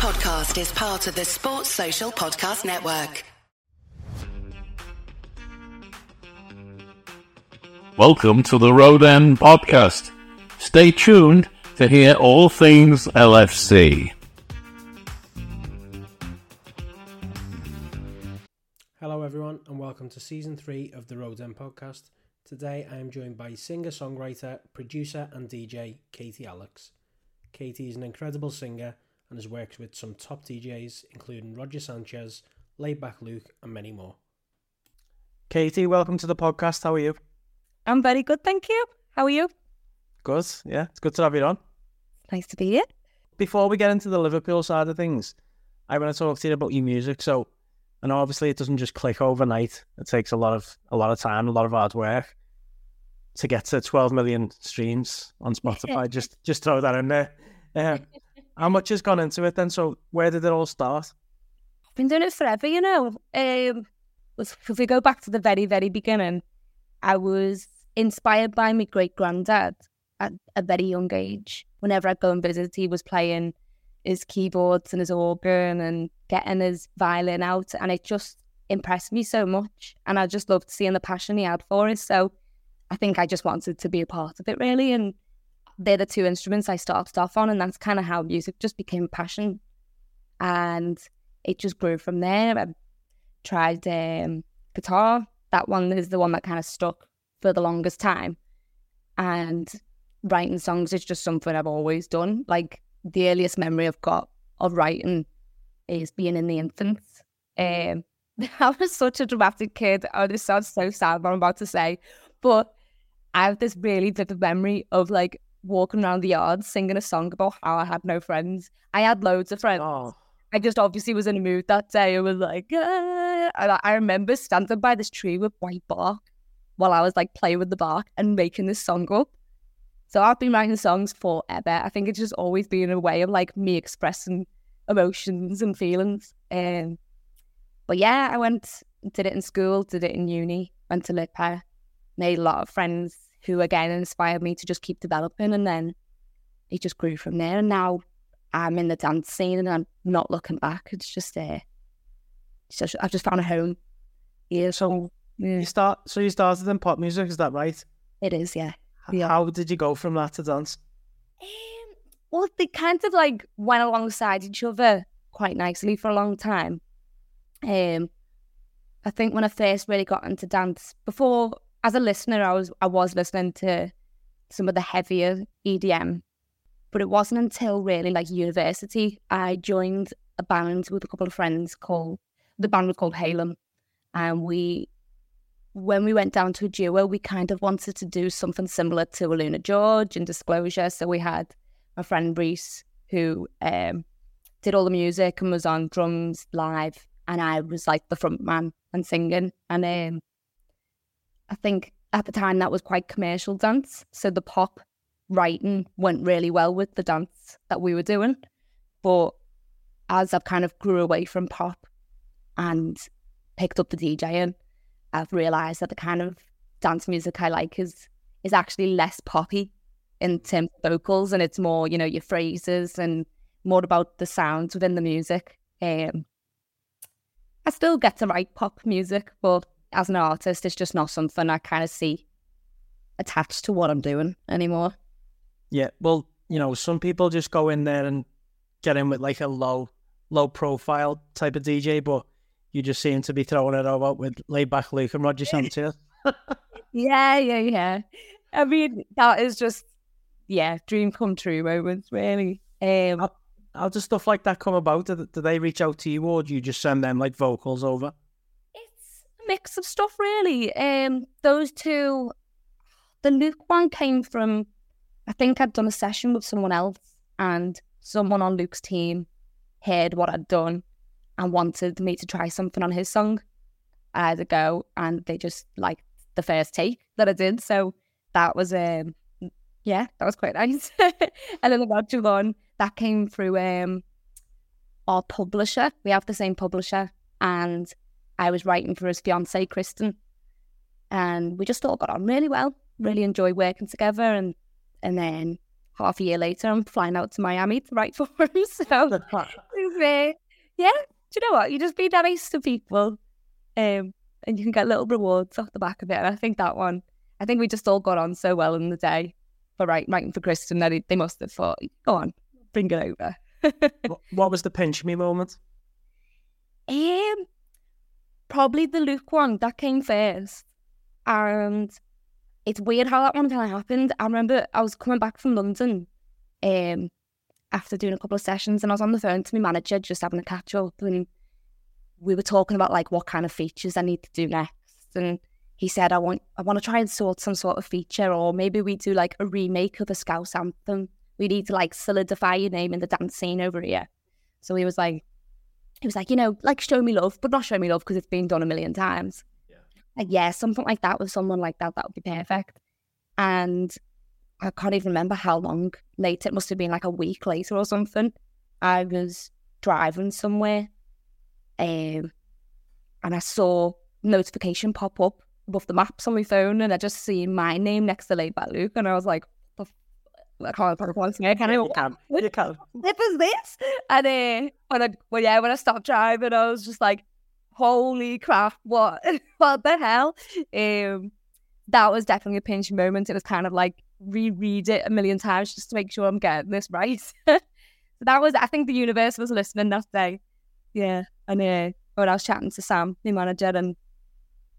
podcast is part of the Sports Social Podcast Network. Welcome to the Road End podcast. Stay tuned to hear all things LFC. Hello, everyone, and welcome to season three of the Road End podcast. Today, I am joined by singer, songwriter, producer, and DJ Katy Alex. Katy is an incredible singer and has worked with some top DJs, including Roger Sanchez, Laidback Luke, and many more. Katy, welcome to the podcast. How are you? I'm very good, thank you. How are you? Good, yeah. It's good to have you on. Nice to be here. Before we get into the Liverpool side of things, I want to talk to you about your music. So, and obviously, it doesn't just click overnight. It takes a lot of a lot of time, a lot of hard work to get to 12 million streams on Spotify. just just throw that in there. Uh, how much has gone into it then? So where did it all start? I've been doing it forever, you know. Um, if we go back to the very, very beginning, I was inspired by my great granddad at a very young age. Whenever I'd go and visit, he was playing his keyboards and his organ and getting his violin out, and it just impressed me so much. And I just loved seeing the passion he had for it. So I think I just wanted to be a part of it really. And they're the two instruments I started off on. And that's kind of how music just became a passion. And it just grew from there. I tried um, guitar. That one is the one that kind of stuck for the longest time. And writing songs is just something I've always done. Like the earliest memory I've got of writing is being in the infants. Um, I was such a dramatic kid. Oh, this sounds so sad what I'm about to say. But I have this really vivid memory of like walking around the yard singing a song about how I had no friends. I had loads of friends. Oh. I just obviously was in a mood that day. I was like, ah. and I remember standing by this tree with white bark while I was like playing with the bark and making this song up. So I've been writing songs forever. I think it's just always been a way of like me expressing emotions and feelings. Um, but yeah, I went, did it in school, did it in uni, went to LIPA, made a lot of friends who again inspired me to just keep developing. And then it just grew from there. And now I'm in the dance scene and I'm not looking back. It's just uh, it's just, I've just found a home. Yeah. So yeah. you start. So you started in pop music, is that right? It is, yeah. yeah. How did you go from that to dance? Um, well, they kind of like went alongside each other quite nicely for a long time. Um, I think when I first really got into dance, before as a listener, I was I was listening to some of the heavier EDM, but it wasn't until really like university I joined a band with a couple of friends called the band was called Halem, and we when we went down to a duo, we kind of wanted to do something similar to Aluna George and Disclosure. So we had my friend Reese who um, did all the music and was on drums live, and I was like the front man and singing. And um, think at the time that was quite commercial dance. So the pop writing went really well with the dance that we were doing. But as I've kind of grew away from pop and picked up the DJing, I've realised that the kind of dance music I like is is actually less poppy in terms of vocals and it's more, you know, your phrases and more about the sounds within the music. Um, I still get to write pop music, but as an artist, it's just not something I kind of see attached to what I'm doing anymore. Yeah, well, you know, some people just go in there and get in with like a low, low profile type of DJ, but you just seem to be throwing it all over with Laidback Luke and Roger Sanchez. yeah, yeah, yeah. I mean, that is just, yeah, dream come true moments, really. Um, how, how does stuff like that come about? Do, do they reach out to you or do you just send them like vocals over? Mix of stuff, really. Um, those two, the Luke one came from, I think I'd done a session with someone else, and someone on Luke's team heard what I'd done and wanted me to try something on his song. I had to go, and they just liked the first take that I did. So that was, um, yeah, that was quite nice. and then the Roger that came through um, our publisher. We have the same publisher, and I was writing for his fiancee, Kristen. And we just all got on really well, really enjoyed working together. And, and then half a year later, I'm flying out to Miami to write for him. So, uh, yeah, do you know what? You just be nice to people, um, and you can get little rewards off the back of it. And I think that one, I think we just all got on so well in the day for write, writing for Kristen that it, they must have thought, go on, bring it over. What- what was the pinch me moment? Um, probably the Luke one that came first, and it's weird how that one kind of happened. I remember I was coming back from London, um, after doing a couple of sessions, and I was on the phone to my manager just having a catch up, and we were talking about like what kind of features I need to do next, and he said I want I want to try and sort some sort of feature, or maybe we do like a remake of a Scouse anthem. We need to like solidify your name in the dance scene over here. So he was like, he was like, you know, like show me love, but not show me love because it's been done a million times. Yeah. Like, yeah, something like that with someone like that, that would be perfect. And I can't even remember how long later. It must have been like a week later or something. I was driving somewhere, um, and I saw notification pop up above the maps on my phone, and I just seen my name next to Laidback Luke, and I was like, "The f- I can't put it once again, can I? You can. You can. what was this? And uh, when I, well, yeah, when I stopped driving, I was just like, holy crap, what, what the hell? Um, that was definitely a pinch moment. It was kind of like reread it a million times just to make sure I'm getting this right. so that was, I think the universe was listening that day. Yeah. And uh, when I was chatting to Sam, the manager, and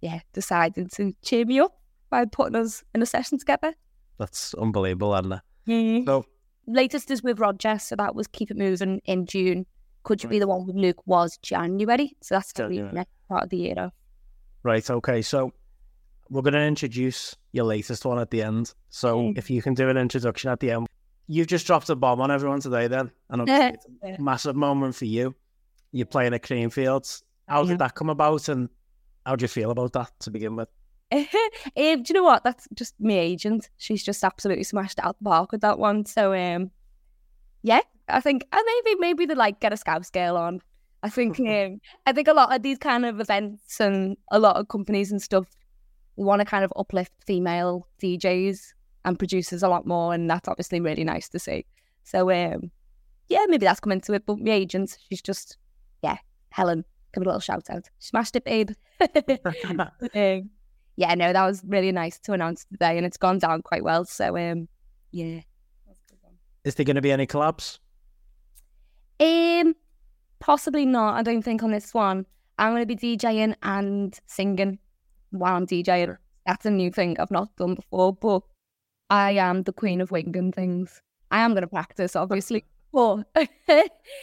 yeah, decided to cheer me up by putting us in a session together. That's unbelievable, Anna. Mm. So latest is with Roger, so that was Keep It Moving in June. Could you be the one with Luke was January, so that's the next part of the year. Though. Right, okay. So we're going to introduce your latest one at the end. So Mm. if you can do an introduction at the end. You've just dropped a bomb on everyone today, then. And it's Yeah. a massive moment for you. You're playing at Creamfields. How Yeah. did that come about and how do you feel about that to begin with? um, do you know what? That's just my agent. She's just absolutely smashed it out the park with that one. So um, yeah, I think and maybe maybe they like get a scout scale on. I think um, I think a lot of these kind of events and a lot of companies and stuff want to kind of uplift female DJs and producers a lot more, and that's obviously really nice to see. So um, yeah, maybe that's come into it. But my agent, she's just yeah, Helen, give her a little shout out. Smashed it, babe. um, yeah, no, that was really nice to announce today, and it's gone down quite well. So, um, yeah. Is there going to be any collabs? Um, possibly not. I don't think on this one. I'm going to be DJing and singing while I'm DJing. That's a new thing I've not done before, but I am the queen of winging things. I am going to practice, obviously, but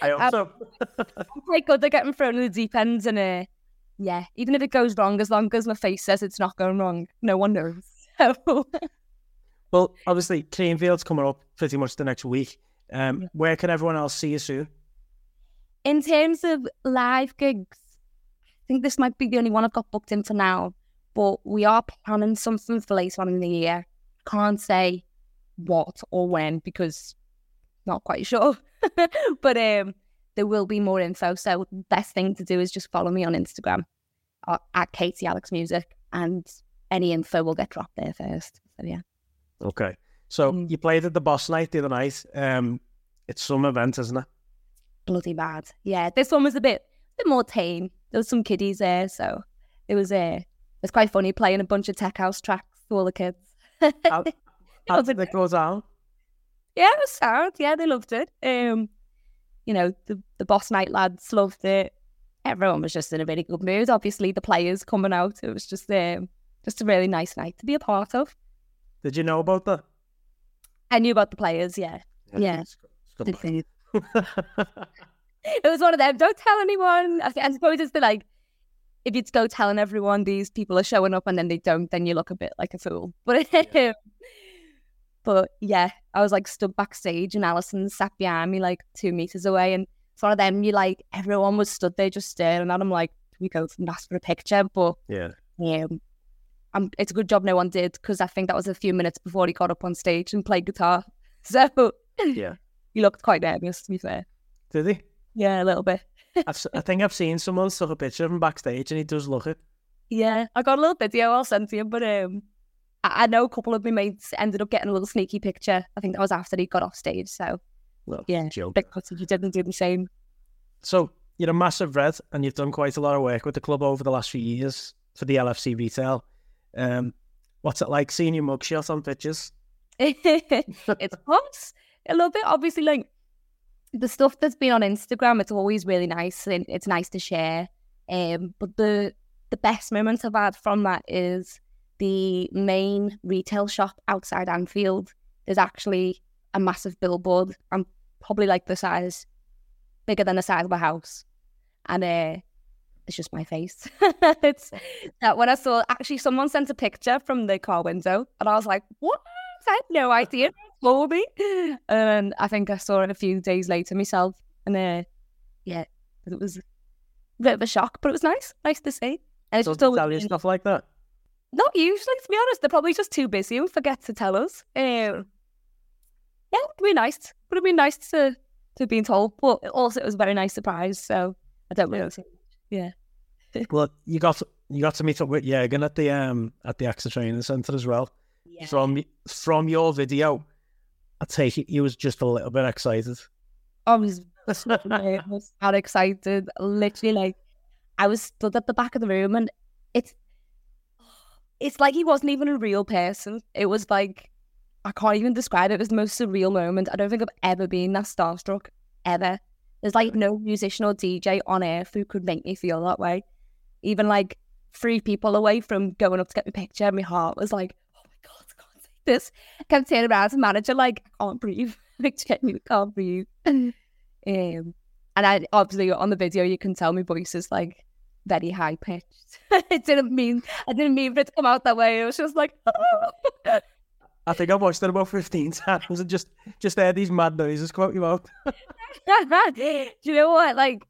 I also. I'm quite good at getting thrown in the deep ends, and uh, yeah, even if it goes wrong, as long as my face says it's not going wrong, no one knows. So. well, obviously, Creamfield's coming up pretty much the next week. Um, Yeah. Where can everyone else see you soon? In terms of live gigs, I think this might be the only one I've got booked in for now, but we are planning something for later on in the year. Can't say what or when because not quite sure. but um, there will be more info. So best thing to do is just follow me on Instagram uh, at Katy Alex Music, and any info will get dropped there first. So yeah. Okay. So Mm. you played at the Boss Night the other night. Um, it's some event, isn't it? bloody bad. Yeah, this one was a bit, a bit more tame. There was some kiddies there, so it was uh, it was quite funny playing a bunch of tech house tracks to all the kids. How, It how did it go down? yeah, it was sound. Yeah, they loved it. Um, you know, the the boss night lads loved it. Everyone was just in a really good mood. Obviously, the players coming out. It was just um, just a really nice night to be a part of. Did you know about that? I knew about the players. Yeah, Yeah. It's it's it was one of them. Don't tell anyone. I, I suppose it's the like, if you go telling everyone these people are showing up and then they don't, then you look a bit like a fool. But but yeah, I was like stood backstage and Alisson sat behind me like two meters away, and it's one of them. You like everyone was stood there just staring at him like, we go and ask for a picture, but yeah. um, um, it's a good job no one did because I think that was a few minutes before he got up on stage and played guitar. So Yeah. he looked quite nervous, to be fair. Did he? Yeah, a little bit. I think I've seen someone took a picture of him backstage and he does look it. Yeah, I got a little video I'll send to you, but um, I, I know a couple of my mates ended up getting a little sneaky picture. I think that was after he got off stage. So Well, yeah, joke. big you didn't do the same. So you're a massive red, and you've done quite a lot of work with the club over the last few years for the LFC retail. Um, what's it like seeing your mugshot on pictures? it's hot a little bit. Obviously, like the stuff that's been on Instagram, it's always really nice and it's nice to share. Um, but the the best moments I've had from that is the main retail shop outside Anfield. There's actually a massive billboard. I'm probably like the size, bigger than the size of a house, and uh, it's just my face. it's that when I saw actually someone sent a picture from the car window, and I was like, "What?" I had no idea. Was me. And I think I saw it a few days later myself, and uh, yeah, it was a bit of a shock, but it was nice, nice to see. And it's Does just always tell you stuff like that? Not usually, to be honest. They're probably just too busy and forget to tell us. Um, yeah, it'd be nice. Would have been nice to to have been told, but also it was a very nice surprise. So I don't really. Yeah. Well, you got you got to meet up with Jurgen at the um at the AXA training centre as well. Yeah. From from your video, I take it you was just a little bit excited. I was nervous and excited. Literally, like I was stood at the back of the room, and it's it's like he wasn't even a real person. It was like I can't even describe it. It was the most surreal moment. I don't think I've ever been that starstruck ever. There's like no musician or DJ on earth who could make me feel that way. Even like three people away from going up to get my picture, my heart was like, oh my god, I can't say this. I kept turning around to manager like, I can't breathe. like genuinely can't breathe. Um, and I obviously on the video you can tell my voice is like very high pitched. it didn't mean I didn't mean for it to come out that way. It was just like I think I watched it about fifteen times and just just heard these mad noises come out your mouth. Do you know what? Like,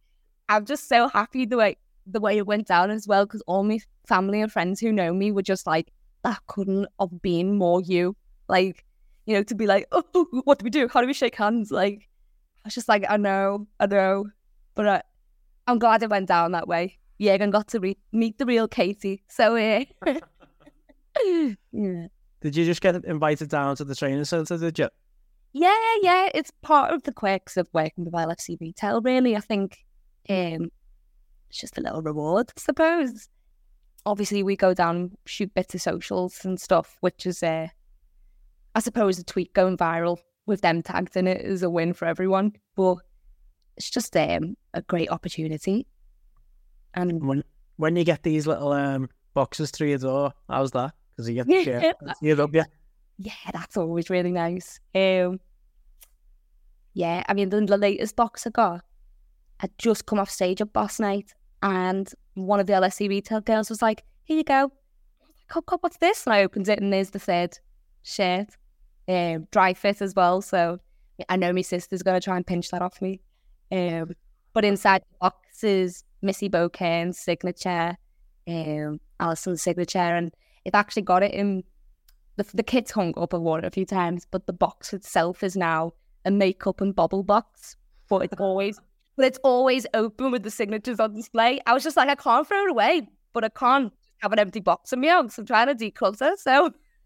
I'm just so happy the way the way it went down as well because all my family and friends who know me were just like, that couldn't have been more you. Like, you know, to be like, oh, what do we do? How do we shake hands? Like, I was just like, I know, I know, but I, I'm glad it went down that way. Yeah, and got to re- meet the real Katy. So, uh, yeah. Did you just get invited down to the training centre? Did you? Yeah, yeah, it's part of the quirks of working with LFC retail. Really, I think um, it's just a little reward, I suppose. Obviously, we go down and shoot bits of socials and stuff, which is, uh, I suppose, a tweet going viral with them tagged in it is a win for everyone. But it's just um, a great opportunity. And When when you get these little um boxes through your door, how's that? Because you get the Yeah. shirt, you love you. yeah, that's always really nice. Um, yeah, I mean, the, the latest box I got, I'd just come off stage at Boss Night, and one of the LFC retail girls was like, "Here you go." I like, "Oh God, what's this?" And I opened it, and there's the third shirt, um, dry fit as well. So I know my sister's gonna try and pinch that off me. Um, but inside the box is Missy Bocane's signature, um, Alisson's signature, and they've actually got it in the, the kit's hung up and worn it a few times, but the box itself is now a makeup and bubble box. But it's always but it's always open with the signatures on display. I was just like, I can't throw it away, but I can't have an empty box in my house. I'm trying to declutter. So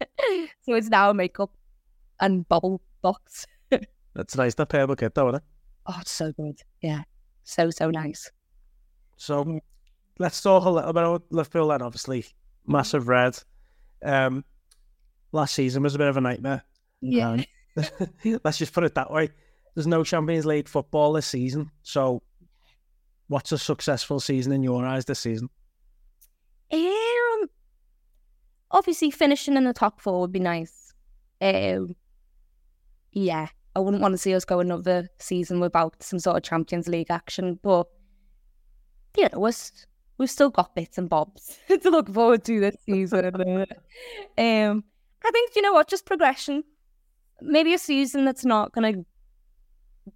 so it's now a makeup and bubble box. That's nice. That purple kit, though, isn't it? Oh, it's so good. Yeah. So, so nice. So let's talk a little bit about Liverpool then. Obviously, massive red. Um, last season was a bit of a nightmare. Yeah. Um, let's just put it that way. There's no Champions League football this season. So, what's a successful season in your eyes this season? Um, obviously, finishing in the top four would be nice. Um, yeah, I wouldn't want to see us go another season without some sort of Champions League action, but you know, we're, we've still got bits and bobs to look forward to this season. um, I think you know what, just progression. Maybe a season that's not going to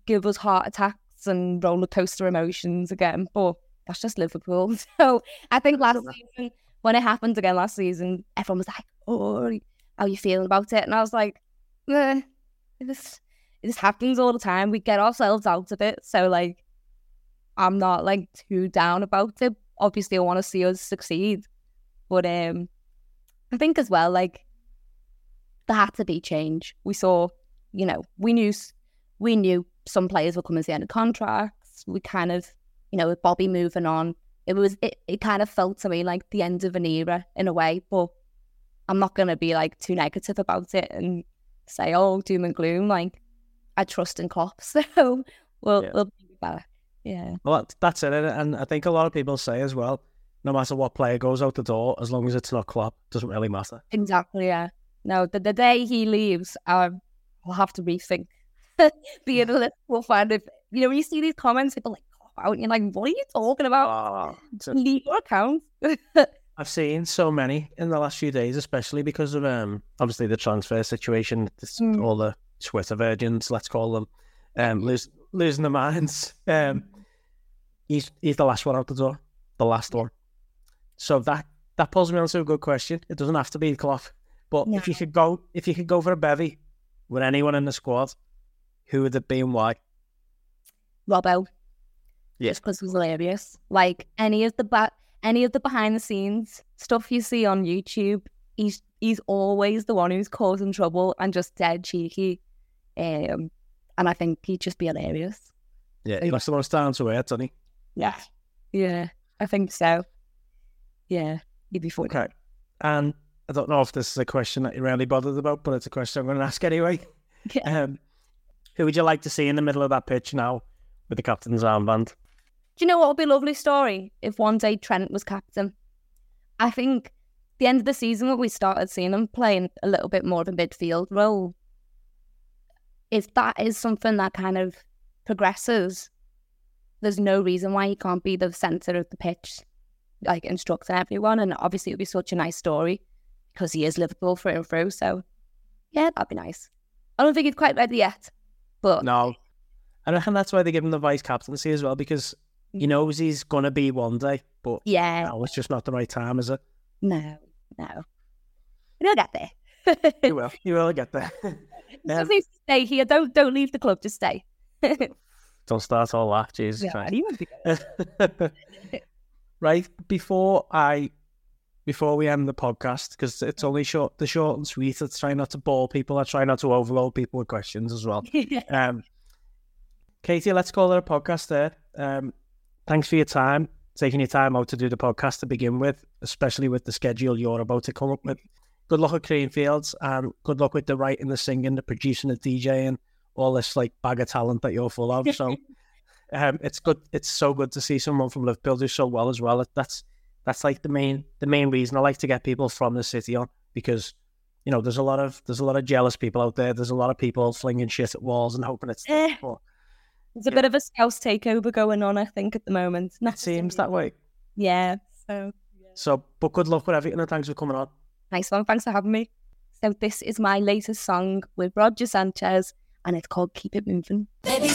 give us heart attacks and roller coaster emotions again, but that's just Liverpool. So I think last season, when it happened again last season, everyone was like, "Oh, how you feeling about it?" And I was like, eh, "This, this happens all the time. We get ourselves out of it, so like, I'm not like too down about it. Obviously, I want to see us succeed, but um, I think as well, like, there had to be change. We saw, you know, we knew we knew some players were coming to the end of contracts. We kind of, you know, with Bobby moving on, it was it, it kind of felt to me like the end of an era in a way. But I'm not gonna be like too negative about it and say, oh, doom and gloom. Like I trust in Klopp, so we'll Yeah. we'll be back. Yeah. Well, that's it, and I think a lot of people say as well, no matter what player goes out the door, as long as it's not Klopp, doesn't really matter. Exactly. Yeah. No, the, the day he leaves, um, I'll have to rethink the analyst will find if you know when you see these comments, people like "Klopp out, and you're like, what are you talking about? Oh, Leave your account. I've seen so many in the last few days, especially because of um obviously the transfer situation, this, Mm. all the Twitter virgins, let's call them, um lose, losing their minds. Um, he's he's the last one out the door, the last one. So that that pulls me onto a good question. It doesn't have to be Klopp, but if you could go if you could go for a bevy with anyone in the squad, who would it be and why? Robbo. Yeah. Just because it was hilarious. Like any of the ba- any of the behind the scenes stuff you see on YouTube, he's he's always the one who's causing trouble and just dead cheeky. Um, and I think he'd just be hilarious. Yeah, he likes the most down to earth, doesn't he? Yeah. Yeah, I think so. Yeah, you'd be funny. Okay. And I don't know if this is a question that you're really bothered about, but it's a question I'm going to ask anyway. Yeah. Um, who would you like to see in the middle of that pitch now with the captain's armband? Do you know what would be a lovely story if one day Trent was captain? I think the end of the season when we started seeing him playing a little bit more of a midfield role, if that is something that kind of progresses, there's no reason why he can't be the centre of the pitch, like instructing everyone. And obviously, it would be such a nice story because he is Liverpool through and through. So, yeah, that'd be nice. I don't think he's quite ready yet, but No. And I reckon that's why they give him the vice captaincy as well, because he knows he's going to be one day, but yeah, no, it's just not the right time, is it? no, no. He'll get there. He will. He will get there. Just Um, to stay here. Don't don't leave the club. Just stay. don't start all that, Jesus Yeah, Christ. he won't be good. right before I before we end the podcast because it's only short the short and sweet. Let's try not to bore people. I try not to overload people with questions as well. Um, Katy, let's call it a podcast there. Um, thanks for your time, taking your time out to do the podcast to begin with, especially with the schedule you're about to come up with. Good luck at Creamfields and good luck with the writing, the singing, the producing, the DJing, all this like bag of talent that you're full of. So um, it's good. It's so good to see someone from Liverpool do so well as well. That's that's like the main the main reason I like to get people from the city on because you know there's a lot of there's a lot of jealous people out there. There's a lot of people flinging shit at walls and hoping it's. Eh. but There's a Yeah. bit of a scouse takeover going on, I think, at the moment. It seems that way. Yeah. So So, but good luck with everything and thanks for coming on. nice one. Thanks for having me. So this is my latest song with Roger Sanchez, and it's called "Keep It Moving." Baby,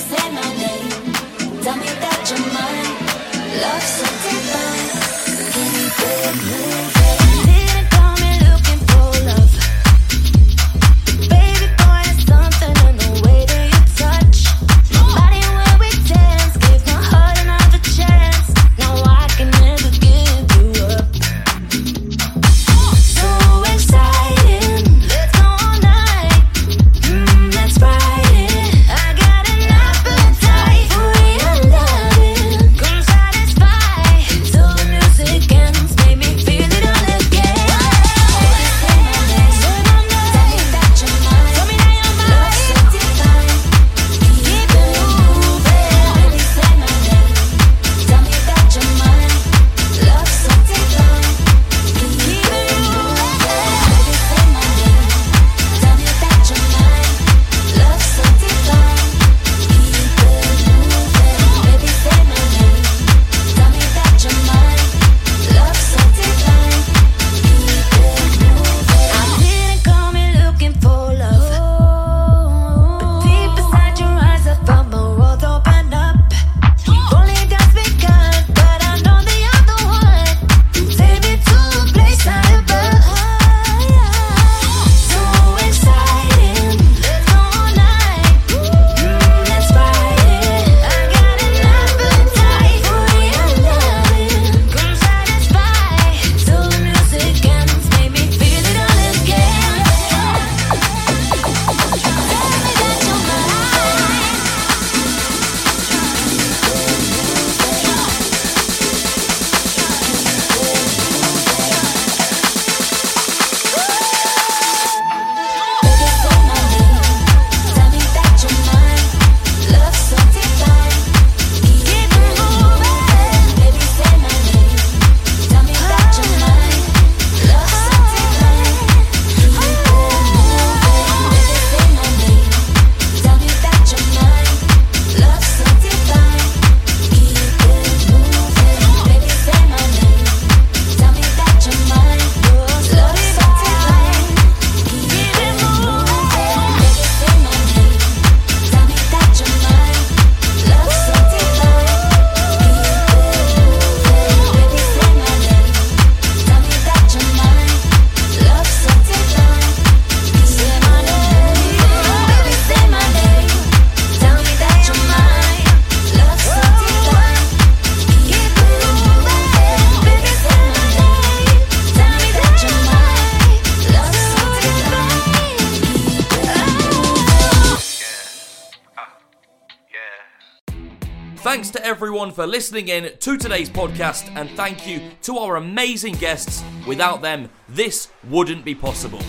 everyone for listening in to today's podcast, and thank you to our amazing guests. Without them, this wouldn't be possible.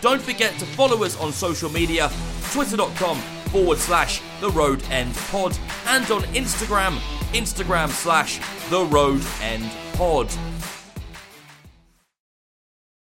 Don't forget to follow us on social media twitter.com forward slash the road end pod and on Instagram, Instagram slash the road end pod.